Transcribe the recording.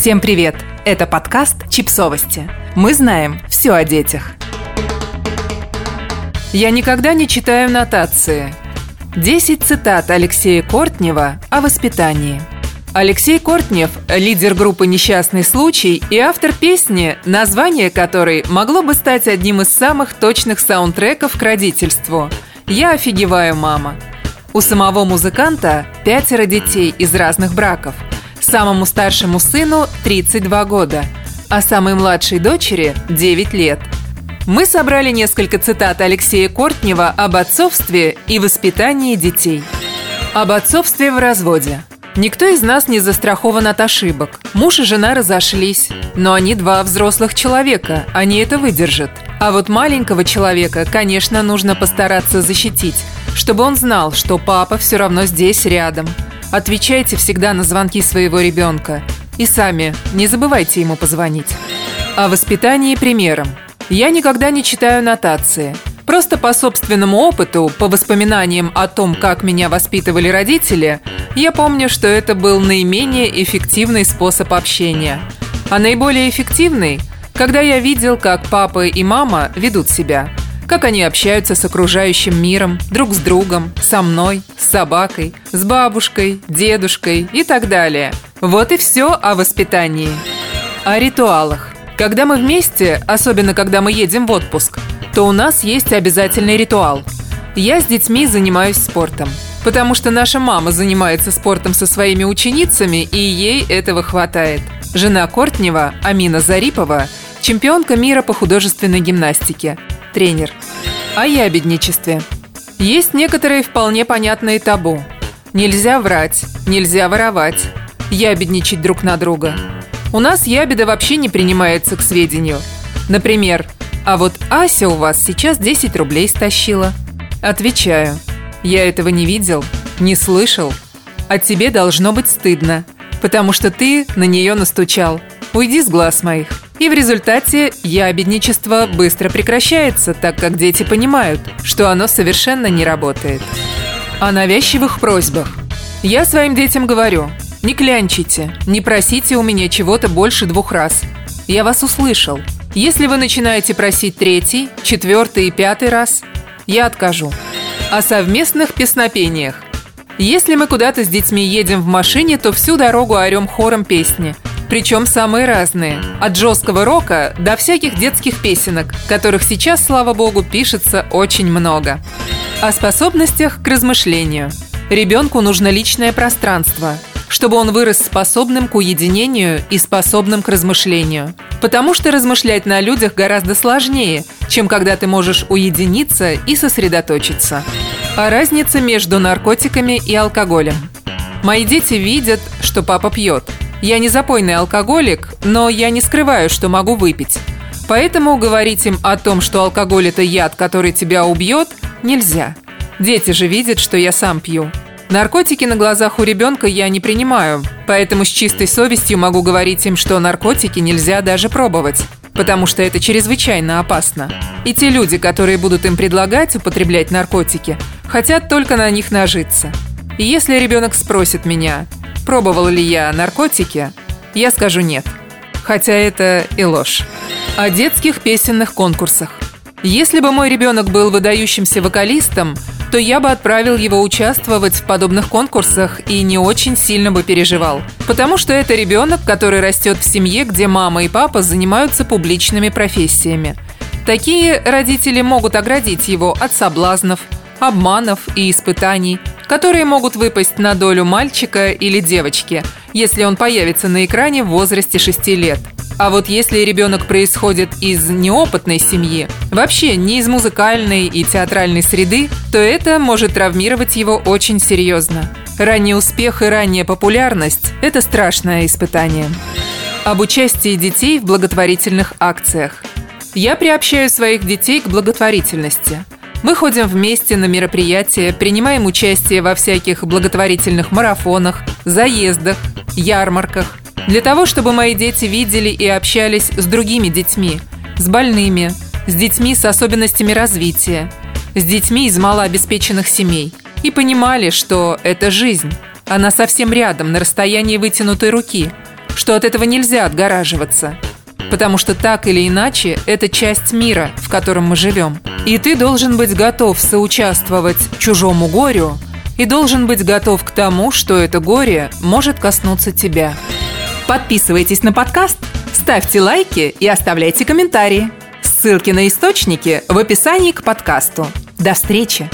Всем привет! Это подкаст «Чипсовости». Мы знаем все о детях. Я никогда не читаю нотации. 10 цитат Алексея Кортнева о воспитании. Алексей Кортнев – лидер группы «Несчастный случай» и автор песни, название которой могло бы стать одним из самых точных саундтреков к родительству «Я офигеваю, мама». У самого музыканта пятеро детей из разных браков – Самому старшему сыну 32 года, а самой младшей дочери 9 лет. Мы собрали несколько цитат Алексея Кортнева об отцовстве и воспитании детей. Об отцовстве в разводе. Никто из нас не застрахован от ошибок. Муж и жена разошлись, но они два взрослых человека, они это выдержат. А вот маленького человека, конечно, нужно постараться защитить, чтобы он знал, что папа все равно здесь рядом – Отвечайте всегда на звонки своего ребенка. И сами не забывайте ему позвонить. О воспитании примером. Я никогда не читаю нотации. Просто по собственному опыту, по воспоминаниям о том, как меня воспитывали родители, я помню, что это был наименее эффективный способ общения. А наиболее эффективный, когда я видел, как папа и мама ведут себя – как они общаются с окружающим миром, друг с другом, со мной, с собакой, с бабушкой, дедушкой и так далее. Вот и все о воспитании. О ритуалах. Когда мы вместе, особенно когда мы едем в отпуск, то у нас есть обязательный ритуал. Я с детьми занимаюсь спортом, потому что наша мама занимается спортом со своими ученицами, и ей этого хватает. Жена Кортнева, Амина Зарипова, чемпионка мира по художественной гимнастике – тренер. О ябедничестве. Есть некоторые вполне понятные табу. Нельзя врать, нельзя воровать, ябедничать друг на друга. У нас ябеда вообще не принимается к сведению. Например, а вот Ася у вас сейчас 10 рублей стащила. Отвечаю, я этого не видел, не слышал, а тебе должно быть стыдно, потому что ты на нее настучал. Уйди с глаз моих. И в результате ябедничество быстро прекращается, так как дети понимают, что оно совершенно не работает. О навязчивых просьбах. Я своим детям говорю, не клянчите, не просите у меня чего-то больше двух раз. Я вас услышал. Если вы начинаете просить третий, четвертый и пятый раз, я откажу. О совместных песнопениях. Если мы куда-то с детьми едем в машине, то всю дорогу орем хором песни – причем самые разные. От жесткого рока до всяких детских песенок, которых сейчас, слава богу, пишется очень много. О способностях к размышлению. Ребенку нужно личное пространство, чтобы он вырос способным к уединению и способным к размышлению. Потому что размышлять на людях гораздо сложнее, чем когда ты можешь уединиться и сосредоточиться. О разнице между наркотиками и алкоголем. Мои дети видят, что папа пьет – я не запойный алкоголик, но я не скрываю, что могу выпить. Поэтому говорить им о том, что алкоголь – это яд, который тебя убьет, нельзя. Дети же видят, что я сам пью. Наркотики на глазах у ребенка я не принимаю, поэтому с чистой совестью могу говорить им, что наркотики нельзя даже пробовать, потому что это чрезвычайно опасно. И те люди, которые будут им предлагать употреблять наркотики, хотят только на них нажиться. И если ребенок спросит меня, Пробовал ли я наркотики? Я скажу нет. Хотя это и ложь. О детских песенных конкурсах. Если бы мой ребенок был выдающимся вокалистом, то я бы отправил его участвовать в подобных конкурсах и не очень сильно бы переживал. Потому что это ребенок, который растет в семье, где мама и папа занимаются публичными профессиями. Такие родители могут оградить его от соблазнов, обманов и испытаний, которые могут выпасть на долю мальчика или девочки, если он появится на экране в возрасте 6 лет. А вот если ребенок происходит из неопытной семьи, вообще не из музыкальной и театральной среды, то это может травмировать его очень серьезно. Ранний успех и ранняя популярность – это страшное испытание. Об участии детей в благотворительных акциях. Я приобщаю своих детей к благотворительности – мы ходим вместе на мероприятия, принимаем участие во всяких благотворительных марафонах, заездах, ярмарках. Для того, чтобы мои дети видели и общались с другими детьми, с больными, с детьми с особенностями развития, с детьми из малообеспеченных семей. И понимали, что это жизнь. Она совсем рядом, на расстоянии вытянутой руки. что от этого нельзя отгораживаться. Потому что так или иначе, это часть мира, в котором мы живем. И ты должен быть готов соучаствовать чужому горю и должен быть готов к тому, что это горе может коснуться тебя. Подписывайтесь на подкаст, ставьте лайки и оставляйте комментарии. Ссылки на источники в описании к подкасту. До встречи!